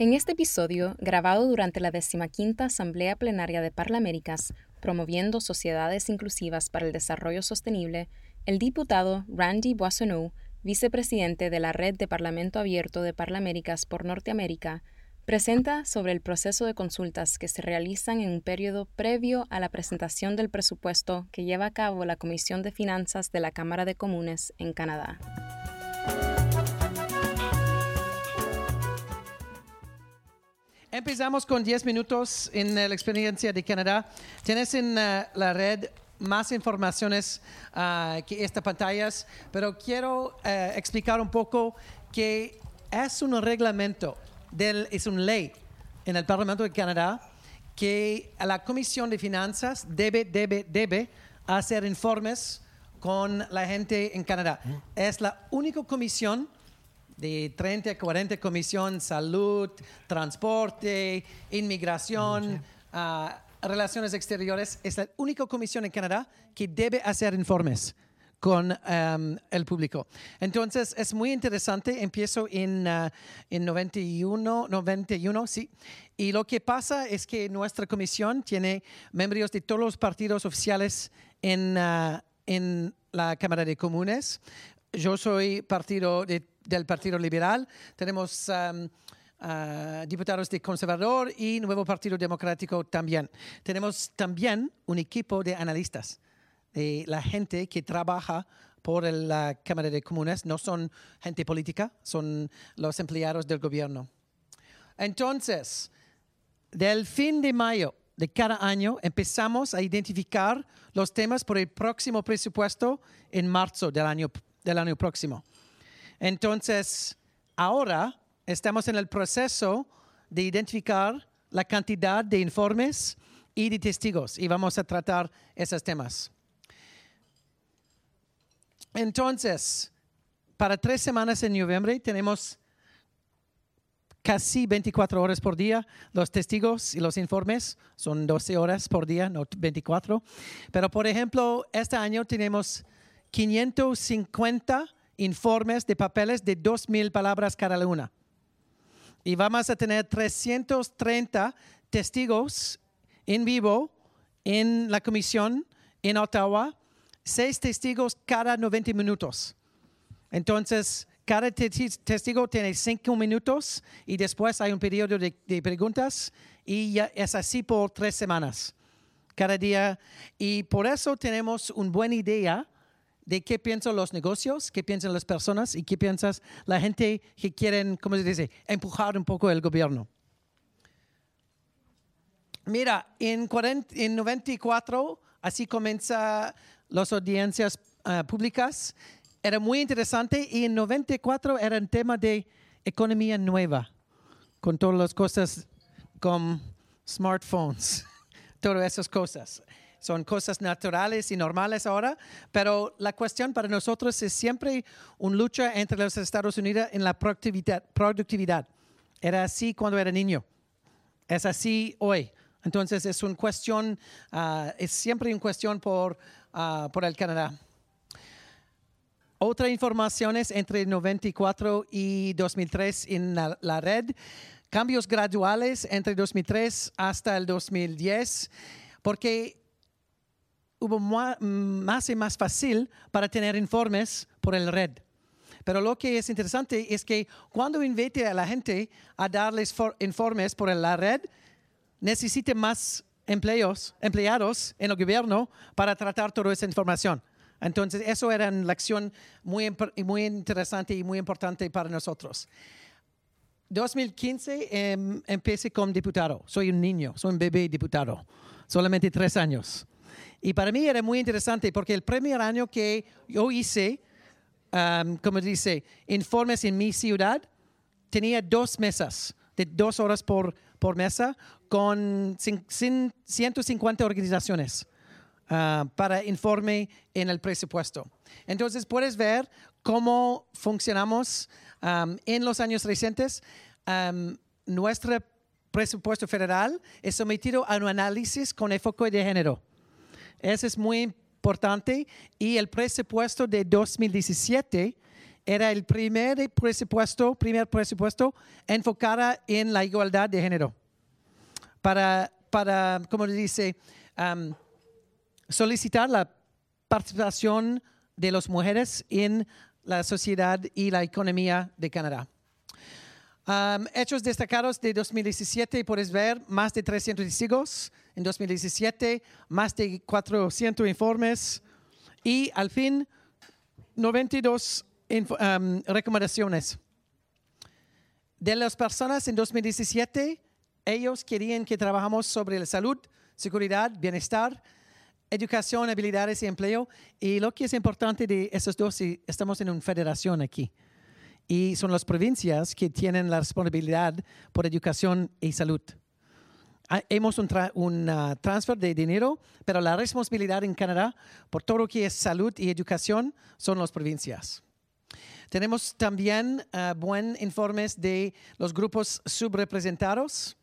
En este episodio, grabado durante la decimaquinta Asamblea Plenaria de Parlaméricas, promoviendo sociedades inclusivas para el desarrollo sostenible, el diputado Randy Boissonneau, vicepresidente de la Red de Parlamento Abierto de Parlaméricas por Norteamérica, presenta sobre el proceso de consultas que se realizan en un periodo previo a la presentación del presupuesto que lleva a cabo la Comisión de Finanzas de la Cámara de Comunes en Canadá. Empezamos con 10 minutos en la experiencia de Canadá. Tienes en uh, la red más informaciones uh, que estas pantallas, pero quiero uh, explicar un poco que es un reglamento, del, es una ley en el Parlamento de Canadá que la Comisión de Finanzas debe, debe, debe hacer informes con la gente en Canadá. Es la única comisión de 30 a 40 comisión, salud, transporte, inmigración, uh, relaciones exteriores. Es la única comisión en Canadá que debe hacer informes con um, el público. Entonces, es muy interesante. Empiezo en, uh, en 91, 91, sí. Y lo que pasa es que nuestra comisión tiene miembros de todos los partidos oficiales en, uh, en la Cámara de Comunes. Yo soy partido de del Partido Liberal, tenemos um, diputados de Conservador y Nuevo Partido Democrático también. Tenemos también un equipo de analistas, de la gente que trabaja por la Cámara de Comunes, no son gente política, son los empleados del gobierno. Entonces, del fin de mayo de cada año empezamos a identificar los temas por el próximo presupuesto en marzo del año, del año próximo. Entonces, ahora estamos en el proceso de identificar la cantidad de informes y de testigos y vamos a tratar esos temas. Entonces, para tres semanas en noviembre tenemos casi 24 horas por día. Los testigos y los informes son 12 horas por día, no 24. Pero, por ejemplo, este año tenemos 550 informes de papeles de 2.000 palabras cada una. Y vamos a tener 330 testigos en vivo en la comisión en Ottawa, seis testigos cada 90 minutos. Entonces, cada testigo tiene cinco minutos y después hay un periodo de, preguntas y ya es así por tres semanas, cada día. Y por eso tenemos una buena idea de qué piensan los negocios, qué piensan las personas y qué piensas la gente que quieren, ¿cómo se dice?, empujar un poco el gobierno. Mira, en, 40, en 94, así comienza las audiencias uh, públicas. Era muy interesante y en 94 era un tema de economía nueva, con todas las cosas como smartphones, todas esas cosas son cosas naturales y normales ahora, pero la cuestión para nosotros es siempre una lucha entre los Estados Unidos en la productividad. Era así cuando era niño, es así hoy. Entonces es una cuestión, uh, es siempre una cuestión por, uh, por el Canadá. Otra información es entre 94 y 2003 en la, la red. Cambios graduales entre 2003 hasta el 2010, porque hubo más y más fácil para tener informes por el red. Pero lo que es interesante es que cuando invite a la gente a darles informes por la red, necesite más empleos, empleados en el gobierno para tratar toda esa información. Entonces, eso era una lección muy, muy interesante y muy importante para nosotros. 2015 em, empecé como diputado. Soy un niño, soy un bebé diputado, solamente tres años. Y para mí era muy interesante porque el primer año que yo hice, um, como dice, informes en mi ciudad, tenía dos mesas de dos horas por, por mesa con 150 organizaciones uh, para informe en el presupuesto. Entonces puedes ver cómo funcionamos um, en los años recientes. Um, nuestro presupuesto federal es sometido a un análisis con enfoque de género. Eso es muy importante. Y el presupuesto de 2017 era el primer presupuesto, primer presupuesto enfocada en la igualdad de género. Para, para como dice, um, solicitar la participación de las mujeres en la sociedad y la economía de Canadá. Hechos destacados de 2017, puedes ver más de 300 testigos en 2017, más de 400 informes y al fin 92 um, recomendaciones. De las personas en 2017, ellos querían que trabajamos sobre la salud, seguridad, bienestar, educación, habilidades y empleo. Y lo que es importante de esos dos, estamos en una federación aquí y son las provincias que tienen la responsabilidad por educación y salud. Ah, hemos un, uh, transfer de dinero, pero la responsabilidad en Canadá por todo lo que es salud y educación son las provincias. Tenemos también uh, buen informes de los grupos subrepresentados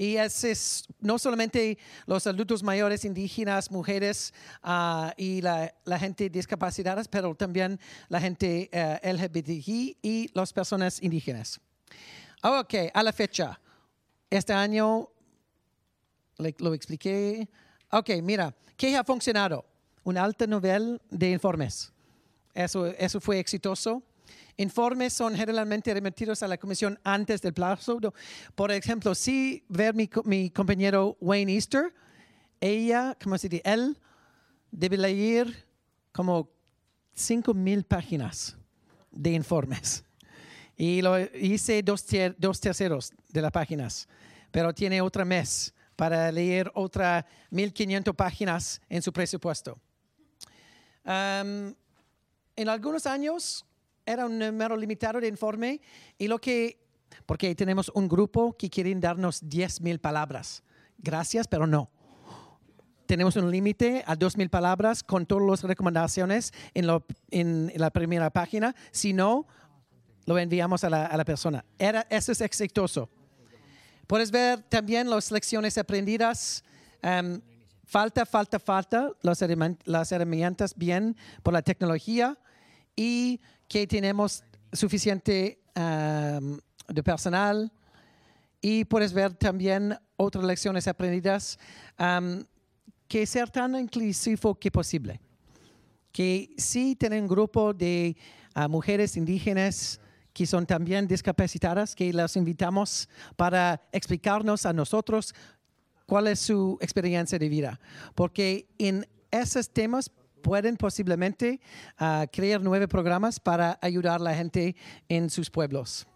y es, no solamente los adultos mayores, indígenas, mujeres ah, y la, gente discapacitada, pero también la gente uh, eh, LGBTI y las personas indígenas. Ok, a la fecha. Este año lo expliqué. Ok, mira, ¿qué ha funcionado? Un alto nivel de informes. Eso, eso fue exitoso. Informes son generalmente remitidos a la comisión antes del plazo. Por ejemplo, si ver mi, mi compañero Wayne Easter, ella, ¿cómo se dice? Él debe leer como 5 mil páginas de informes. Y lo hice dos, dos terceros de las páginas, pero tiene otro mes para leer otras 1.500 páginas en su presupuesto. en algunos años era un número limitado de informe y lo que, porque tenemos un grupo que quieren darnos 10.000 palabras. Gracias, pero no. Tenemos un límite a 2.000 palabras con todas las recomendaciones en, lo, en, la primera página. Si no, lo enviamos a la, a la persona. Era, eso es exitoso. Puedes ver también las lecciones aprendidas. Um, falta, falta, falta las, herramientas bien por la tecnología y que tenemos suficiente de personal y puedes ver también otras lecciones aprendidas que ser tan inclusivo que posible. Que sí tienen un grupo de ah, mujeres indígenas que son también discapacitadas, que las invitamos para explicarnos a nosotros cuál es su experiencia de vida. Porque en esos temas pueden posiblemente ah, crear nueve programas para ayudar a la gente en sus pueblos.